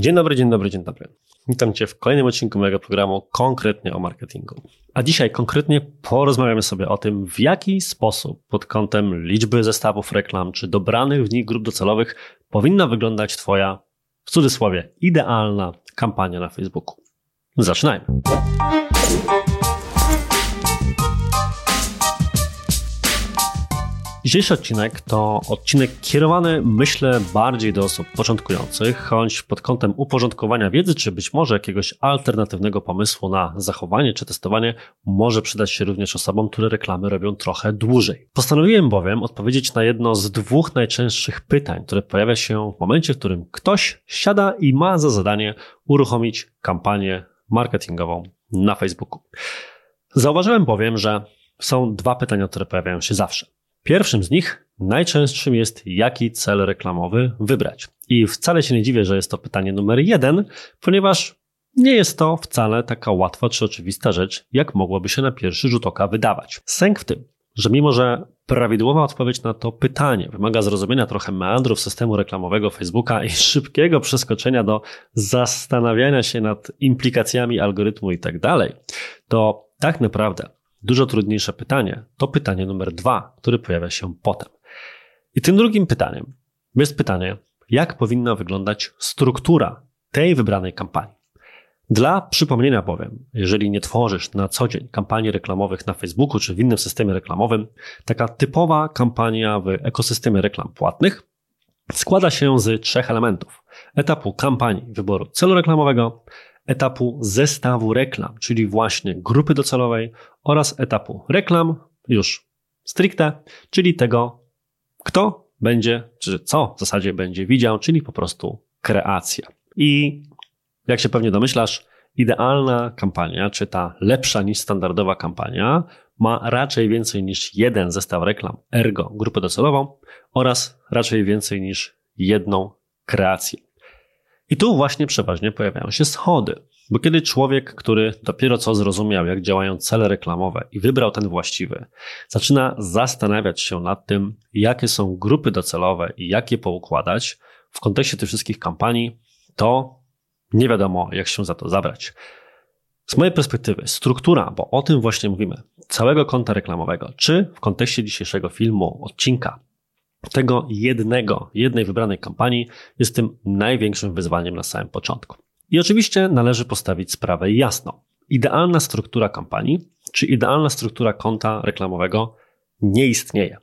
Dzień dobry, dzień dobry, dzień dobry. Witam Cię w kolejnym odcinku mojego programu konkretnie o marketingu. A dzisiaj konkretnie porozmawiamy sobie o tym, w jaki sposób pod kątem liczby zestawów reklam czy dobranych w nich grup docelowych powinna wyglądać Twoja, w cudzysłowie, idealna kampania na Facebooku. Zaczynajmy. Dzisiejszy odcinek to odcinek kierowany, myślę, bardziej do osób początkujących, choć pod kątem uporządkowania wiedzy, czy być może jakiegoś alternatywnego pomysłu na zachowanie czy testowanie, może przydać się również osobom, które reklamy robią trochę dłużej. Postanowiłem bowiem odpowiedzieć na jedno z dwóch najczęstszych pytań, które pojawia się w momencie, w którym ktoś siada i ma za zadanie uruchomić kampanię marketingową na Facebooku. Zauważyłem bowiem, że są dwa pytania, które pojawiają się zawsze. Pierwszym z nich, najczęstszym jest, jaki cel reklamowy wybrać. I wcale się nie dziwię, że jest to pytanie numer jeden, ponieważ nie jest to wcale taka łatwa czy oczywista rzecz, jak mogłoby się na pierwszy rzut oka wydawać. Sęk w tym, że mimo że prawidłowa odpowiedź na to pytanie wymaga zrozumienia trochę meandrów systemu reklamowego Facebooka i szybkiego przeskoczenia do zastanawiania się nad implikacjami algorytmu i tak dalej, to tak naprawdę Dużo trudniejsze pytanie to pytanie numer dwa, które pojawia się potem. I tym drugim pytaniem jest pytanie, jak powinna wyglądać struktura tej wybranej kampanii. Dla przypomnienia bowiem, jeżeli nie tworzysz na co dzień kampanii reklamowych na Facebooku czy w innym systemie reklamowym, taka typowa kampania w ekosystemie reklam płatnych składa się z trzech elementów: etapu kampanii wyboru celu reklamowego, etapu zestawu reklam, czyli właśnie grupy docelowej oraz etapu reklam już stricte, czyli tego, kto będzie, czy co w zasadzie będzie widział, czyli po prostu kreacja. I jak się pewnie domyślasz, idealna kampania, czy ta lepsza niż standardowa kampania, ma raczej więcej niż jeden zestaw reklam, ergo grupę docelową oraz raczej więcej niż jedną kreację. I tu właśnie przeważnie pojawiają się schody, bo kiedy człowiek, który dopiero co zrozumiał, jak działają cele reklamowe i wybrał ten właściwy, zaczyna zastanawiać się nad tym, jakie są grupy docelowe i jak je poukładać w kontekście tych wszystkich kampanii, to nie wiadomo, jak się za to zabrać. Z mojej perspektywy, struktura, bo o tym właśnie mówimy, całego konta reklamowego, czy w kontekście dzisiejszego filmu, odcinka, tego jednego, jednej wybranej kampanii jest tym największym wyzwaniem na samym początku. I oczywiście należy postawić sprawę jasno. Idealna struktura kampanii, czy idealna struktura konta reklamowego nie istnieje.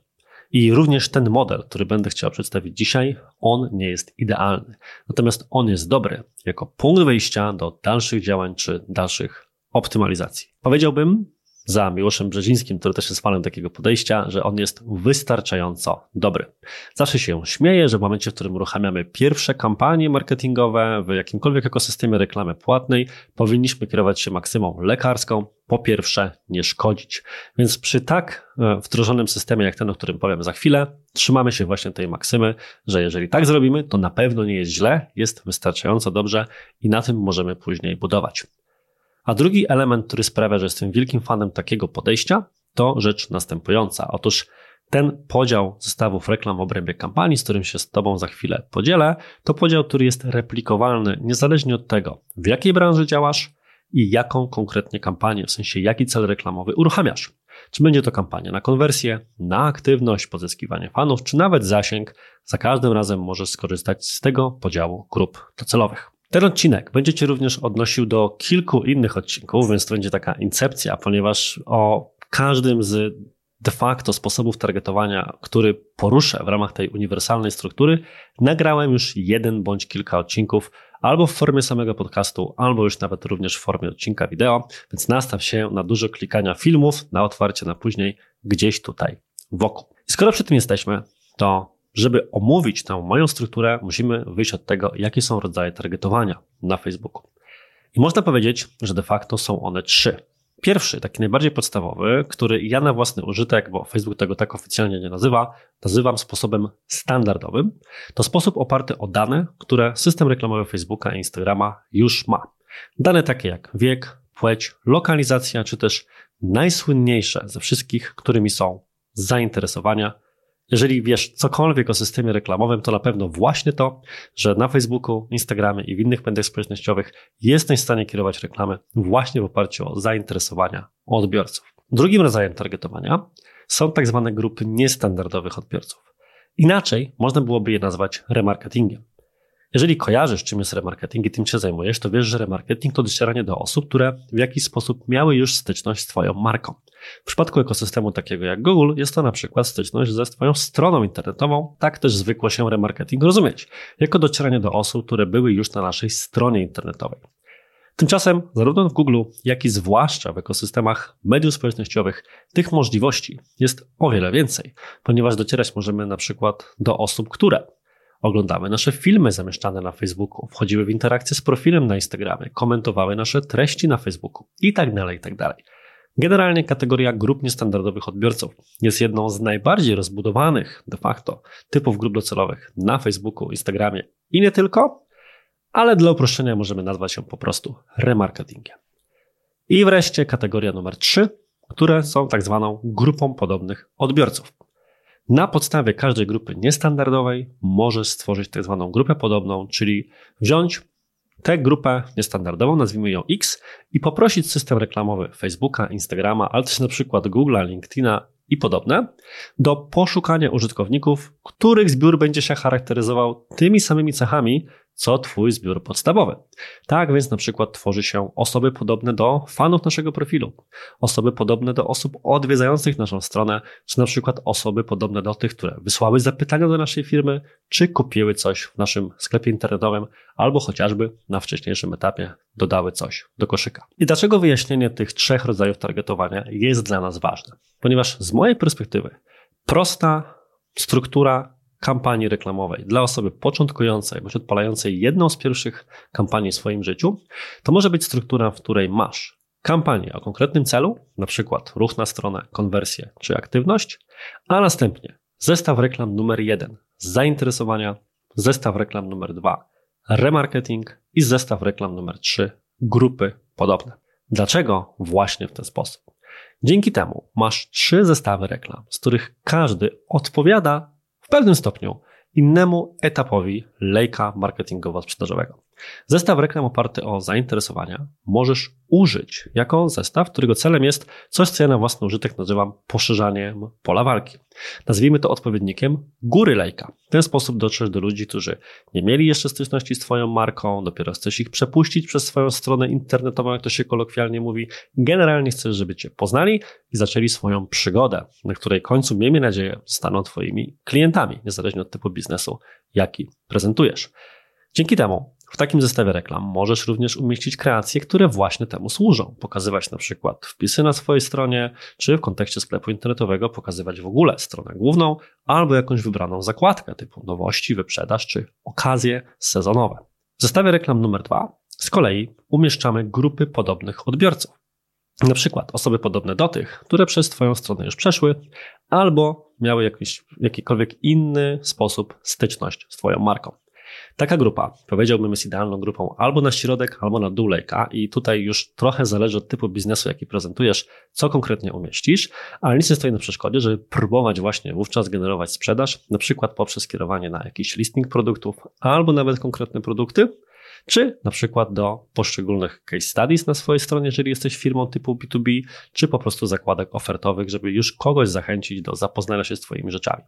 I również ten model, który będę chciał przedstawić dzisiaj, on nie jest idealny. Natomiast on jest dobry jako punkt wyjścia do dalszych działań czy dalszych optymalizacji. Powiedziałbym, za Miłoszem Brzezińskim, który też jest fanem takiego podejścia, że on jest wystarczająco dobry. Zawsze się śmieję, że w momencie, w którym uruchamiamy pierwsze kampanie marketingowe w jakimkolwiek ekosystemie reklamy płatnej, powinniśmy kierować się maksymą lekarską. Po pierwsze, nie szkodzić. Więc przy tak e, wdrożonym systemie jak ten, o którym powiem za chwilę, trzymamy się właśnie tej maksymy, że jeżeli tak zrobimy, to na pewno nie jest źle, jest wystarczająco dobrze i na tym możemy później budować. A drugi element, który sprawia, że jestem wielkim fanem takiego podejścia, to rzecz następująca. Otóż ten podział zestawów reklam w obrębie kampanii, z którym się z Tobą za chwilę podzielę, to podział, który jest replikowalny niezależnie od tego, w jakiej branży działasz i jaką konkretnie kampanię, w sensie jaki cel reklamowy uruchamiasz. Czy będzie to kampania na konwersję, na aktywność, pozyskiwanie fanów, czy nawet zasięg, za każdym razem możesz skorzystać z tego podziału grup docelowych. Ten odcinek będzie Cię również odnosił do kilku innych odcinków, więc to będzie taka incepcja, ponieważ o każdym z de facto sposobów targetowania, który poruszę w ramach tej uniwersalnej struktury, nagrałem już jeden bądź kilka odcinków, albo w formie samego podcastu, albo już nawet również w formie odcinka wideo, więc nastaw się na dużo klikania filmów, na otwarcie na później gdzieś tutaj wokół. I skoro przy tym jesteśmy, to żeby omówić tę moją strukturę, musimy wyjść od tego, jakie są rodzaje targetowania na Facebooku. I można powiedzieć, że de facto są one trzy. Pierwszy, taki najbardziej podstawowy, który ja na własny użytek, bo Facebook tego tak oficjalnie nie nazywa, nazywam sposobem standardowym, to sposób oparty o dane, które system reklamowy Facebooka i Instagrama już ma. Dane takie jak wiek, płeć, lokalizacja, czy też najsłynniejsze ze wszystkich, którymi są zainteresowania, Jeżeli wiesz cokolwiek o systemie reklamowym, to na pewno właśnie to, że na Facebooku, Instagramie i w innych mediach społecznościowych jesteś w stanie kierować reklamy właśnie w oparciu o zainteresowania odbiorców. Drugim rodzajem targetowania są tak zwane grupy niestandardowych odbiorców. Inaczej można byłoby je nazwać remarketingiem. Jeżeli kojarzysz, czym jest remarketing i tym się zajmujesz, to wiesz, że remarketing to docieranie do osób, które w jakiś sposób miały już styczność z Twoją marką. W przypadku ekosystemu takiego jak Google jest to na przykład styczność ze Twoją stroną internetową, tak też zwykło się remarketing rozumieć, jako docieranie do osób, które były już na naszej stronie internetowej. Tymczasem, zarówno w Google, jak i zwłaszcza w ekosystemach mediów społecznościowych, tych możliwości jest o wiele więcej, ponieważ docierać możemy na przykład do osób, które oglądały nasze filmy zamieszczane na Facebooku, wchodziły w interakcję z profilem na Instagramie, komentowały nasze treści na Facebooku itd. Tak itd. Tak Generalnie kategoria grup niestandardowych odbiorców jest jedną z najbardziej rozbudowanych de facto typów grup docelowych na Facebooku, Instagramie i nie tylko, ale dla uproszczenia możemy nazwać ją po prostu remarketingiem. I wreszcie kategoria numer 3, które są tak zwaną grupą podobnych odbiorców. Na podstawie każdej grupy niestandardowej możesz stworzyć tak zwaną grupę podobną, czyli wziąć tę grupę niestandardową, nazwijmy ją X, i poprosić system reklamowy Facebooka, Instagrama, ale też na przykład Google'a, LinkedIna i podobne, do poszukania użytkowników, których zbiór będzie się charakteryzował tymi samymi cechami, co Twój zbiór podstawowy. Tak więc na przykład tworzy się osoby podobne do fanów naszego profilu, osoby podobne do osób odwiedzających naszą stronę, czy na przykład osoby podobne do tych, które wysłały zapytania do naszej firmy, czy kupiły coś w naszym sklepie internetowym, albo chociażby na wcześniejszym etapie dodały coś do koszyka. I dlaczego wyjaśnienie tych trzech rodzajów targetowania jest dla nas ważne? Ponieważ z mojej perspektywy prosta struktura kampanii reklamowej dla osoby początkującej bądź odpalającej jedną z pierwszych kampanii w swoim życiu, to może być struktura, w której masz kampanię o konkretnym celu, na przykład ruch na stronę, konwersję czy aktywność, a następnie zestaw reklam numer jeden zainteresowania, zestaw reklam numer dwa remarketing i zestaw reklam numer trzy grupy podobne. Dlaczego właśnie w ten sposób? Dzięki temu masz trzy zestawy reklam, z których każdy odpowiada w pewnym stopniu innemu etapowi lejka marketingowo-sprzedażowego. Zestaw reklam oparty o zainteresowania możesz użyć jako zestaw, którego celem jest coś, co ja na własny użytek nazywam poszerzaniem pola walki. Nazwijmy to odpowiednikiem góry lejka. W ten sposób dotrzesz do ludzi, którzy nie mieli jeszcze styczności z Twoją marką, dopiero chcesz ich przepuścić przez swoją stronę internetową, jak to się kolokwialnie mówi. Generalnie chcesz, żeby Cię poznali i zaczęli swoją przygodę, na której końcu, miejmy nadzieję, zostaną Twoimi klientami, niezależnie od typu biznesu, jaki prezentujesz. Dzięki temu w takim zestawie reklam możesz również umieścić kreacje, które właśnie temu służą. Pokazywać na przykład wpisy na swojej stronie, czy w kontekście sklepu internetowego pokazywać w ogóle stronę główną albo jakąś wybraną zakładkę typu nowości, wyprzedaż czy okazje sezonowe. W zestawie reklam numer dwa z kolei umieszczamy grupy podobnych odbiorców. Na przykład osoby podobne do tych, które przez Twoją stronę już przeszły, albo miały jakiś, jakikolwiek inny sposób styczność z Twoją marką. Taka grupa, powiedziałbym, jest idealną grupą albo na środek, albo na dół lejka i tutaj już trochę zależy od typu biznesu, jaki prezentujesz, co konkretnie umieścisz, ale nic nie stoi na przeszkodzie, żeby próbować właśnie wówczas generować sprzedaż, na przykład poprzez kierowanie na jakiś listing produktów albo nawet konkretne produkty, czy na przykład do poszczególnych case studies na swojej stronie, jeżeli jesteś firmą typu B2B, czy po prostu zakładek ofertowych, żeby już kogoś zachęcić do zapoznania się z Twoimi rzeczami.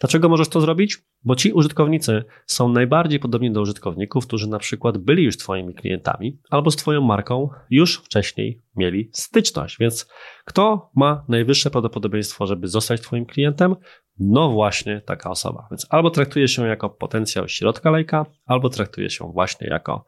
Dlaczego możesz to zrobić? Bo ci użytkownicy są najbardziej podobni do użytkowników, którzy na przykład byli już Twoimi klientami albo z Twoją marką już wcześniej mieli styczność. Więc kto ma najwyższe prawdopodobieństwo, żeby zostać Twoim klientem? No właśnie taka osoba. Więc albo traktuje się jako potencjał środka lejka, albo traktuje się właśnie jako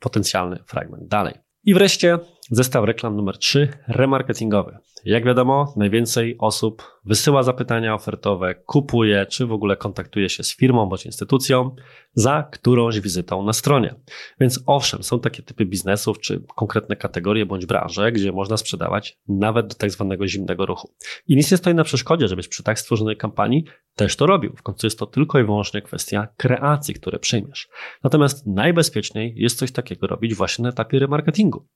potencjalny fragment dalej. I wreszcie zestaw reklam numer 3, remarketingowy. Jak wiadomo, najwięcej osób wysyła zapytania ofertowe, kupuje, czy w ogóle kontaktuje się z firmą bądź instytucją za którąś wizytą na stronie. Więc owszem, są takie typy biznesów, czy konkretne kategorie bądź branże, gdzie można sprzedawać nawet do tak zwanego zimnego ruchu. I nic nie stoi na przeszkodzie, żebyś przy tak stworzonej kampanii też to robił. W końcu jest to tylko i wyłącznie kwestia kreacji, które przyjmiesz. Natomiast najbezpieczniej jest coś takiego robić właśnie na etapie remarketingu.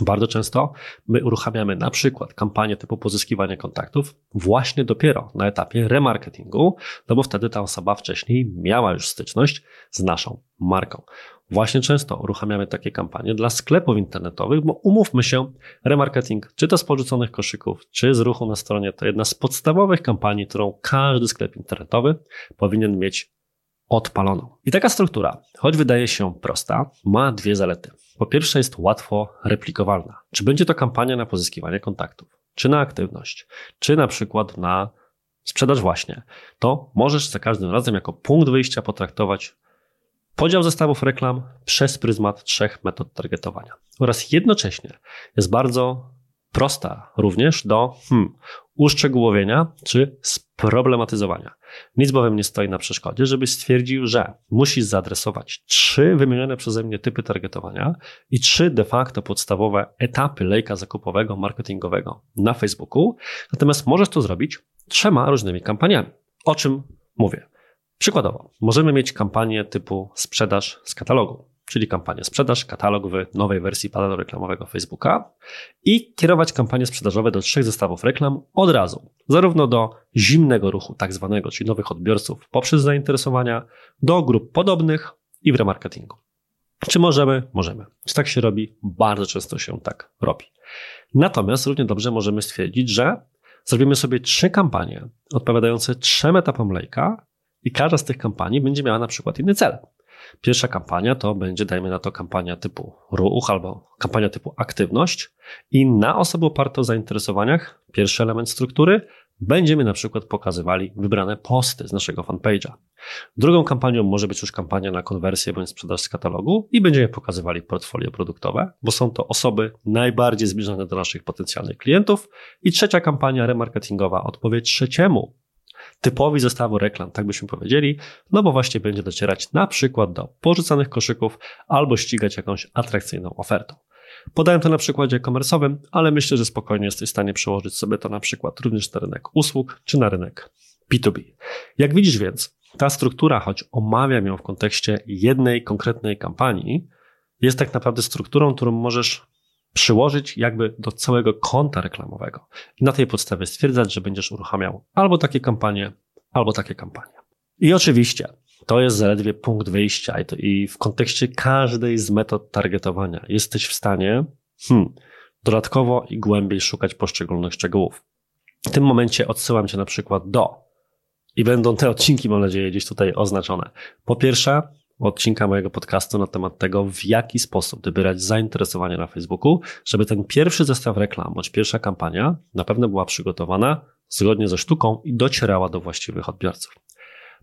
Bardzo często my uruchamiamy na przykład kampanię typu pozyskiwanie kontaktów właśnie dopiero na etapie remarketingu, no bo wtedy ta osoba wcześniej miała już styczność z naszą marką. Właśnie często uruchamiamy takie kampanie dla sklepów internetowych, bo umówmy się, remarketing, czy to z porzuconych koszyków, czy z ruchu na stronie, to jedna z podstawowych kampanii, którą każdy sklep internetowy powinien mieć odpaloną. I taka struktura, choć wydaje się prosta, ma dwie zalety. Po pierwsze jest łatwo replikowalna. Czy będzie to kampania na pozyskiwanie kontaktów, czy na aktywność, czy na przykład na sprzedaż właśnie, to możesz za każdym razem jako punkt wyjścia potraktować podział zestawów reklam przez pryzmat trzech metod targetowania. Oraz jednocześnie jest bardzo prosta również do hmm, uszczegółowienia czy sproblematyzowania. Nic bowiem nie stoi na przeszkodzie, żeby stwierdził, że musisz zaadresować trzy wymienione przeze mnie typy targetowania i trzy de facto podstawowe etapy lejka zakupowego, marketingowego na Facebooku. Natomiast możesz to zrobić trzema różnymi kampaniami. O czym mówię? Przykładowo, możemy mieć kampanię typu sprzedaż z katalogu czyli kampanię sprzedaż, katalog w nowej wersji panelu reklamowego Facebooka i kierować kampanie sprzedażowe do trzech zestawów reklam od razu, zarówno do zimnego ruchu, tak zwanego, czyli nowych odbiorców poprzez zainteresowania, do grup podobnych i w remarketingu. Czy możemy? Możemy. Czy tak się robi? Bardzo często się tak robi. Natomiast równie dobrze możemy stwierdzić, że zrobimy sobie trzy kampanie odpowiadające trzem etapom lejka i każda z tych kampanii będzie miała na przykład inny cel. Pierwsza kampania to będzie, dajmy na to, kampania typu ruch albo kampania typu aktywność i na osoby oparte o zainteresowaniach, pierwszy element struktury, będziemy na przykład pokazywali wybrane posty z naszego fanpage'a. Drugą kampanią może być już kampania na konwersję bądź sprzedaż z katalogu i będziemy pokazywali portfolio produktowe, bo są to osoby najbardziej zbliżone do naszych potencjalnych klientów. I trzecia kampania remarketingowa odpowie trzeciemu typowi zestawu reklam, tak byśmy powiedzieli, no bo właśnie będzie docierać na przykład do porzucanych koszyków albo ścigać jakąś atrakcyjną ofertą. Podałem to na przykładzie komersowym, ale myślę, że spokojnie jesteś w stanie przełożyć sobie to na przykład również na rynek usług czy na rynek B2B. Jak widzisz więc, ta struktura, choć omawiam ją w kontekście jednej konkretnej kampanii, jest tak naprawdę strukturą, którą możesz przyłożyć jakby do całego konta reklamowego na tej podstawie stwierdzać, że będziesz uruchamiał albo takie kampanie, albo takie kampanie. I oczywiście to jest zaledwie punkt wyjścia i, to, i w kontekście każdej z metod targetowania jesteś w stanie hmm, dodatkowo i głębiej szukać poszczególnych szczegółów. W tym momencie odsyłam Cię na przykład do i będą te odcinki, mam nadzieję, gdzieś tutaj oznaczone. Po pierwsze, odcinka mojego podcastu na temat tego, w jaki sposób dobierać zainteresowanie na Facebooku, żeby ten pierwszy zestaw reklam, bądź pierwsza kampania na pewno była przygotowana zgodnie ze sztuką i docierała do właściwych odbiorców.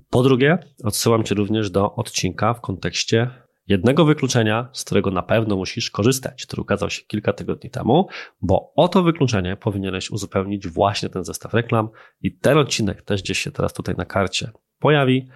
Po drugie, odsyłam Cię również do odcinka w kontekście jednego wykluczenia, z którego na pewno musisz korzystać, który ukazał się kilka tygodni temu, bo o to wykluczenie powinieneś uzupełnić właśnie ten zestaw reklam i ten odcinek też gdzieś się teraz tutaj na karcie pojawi,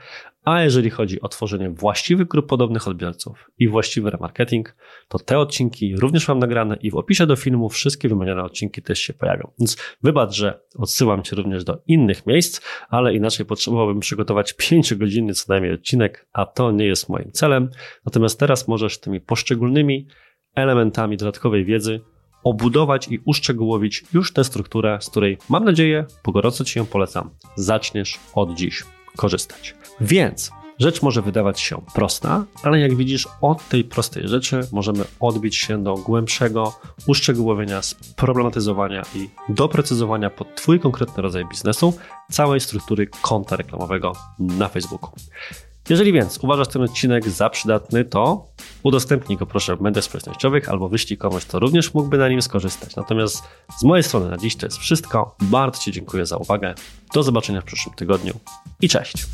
a jeżeli chodzi o tworzenie właściwych grup podobnych odbiorców i właściwy remarketing, to te odcinki również mam nagrane i w opisie do filmu wszystkie wymienione odcinki też się pojawią. Więc wybacz, że odsyłam Cię również do innych miejsc, ale inaczej potrzebowałbym przygotować 5-godzinny co najmniej odcinek, a to nie jest moim celem. Natomiast teraz możesz tymi poszczególnymi elementami dodatkowej wiedzy obudować i uszczegółowić już tę strukturę, z której mam nadzieję, po gorąco Ci ją polecam, zaczniesz od dziś korzystać. Więc rzecz może wydawać się prosta, ale jak widzisz, od tej prostej rzeczy możemy odbić się do głębszego uszczegółowienia, problematyzowania i doprecyzowania pod Twój konkretny rodzaj biznesu całej struktury konta reklamowego na Facebooku. Jeżeli więc uważasz ten odcinek za przydatny, to udostępnij go proszę w mediach społecznościowych albo wyślij komuś, kto również mógłby na nim skorzystać. Natomiast z mojej strony na dziś to jest wszystko. Bardzo Ci dziękuję za uwagę. Do zobaczenia w przyszłym tygodniu i cześć.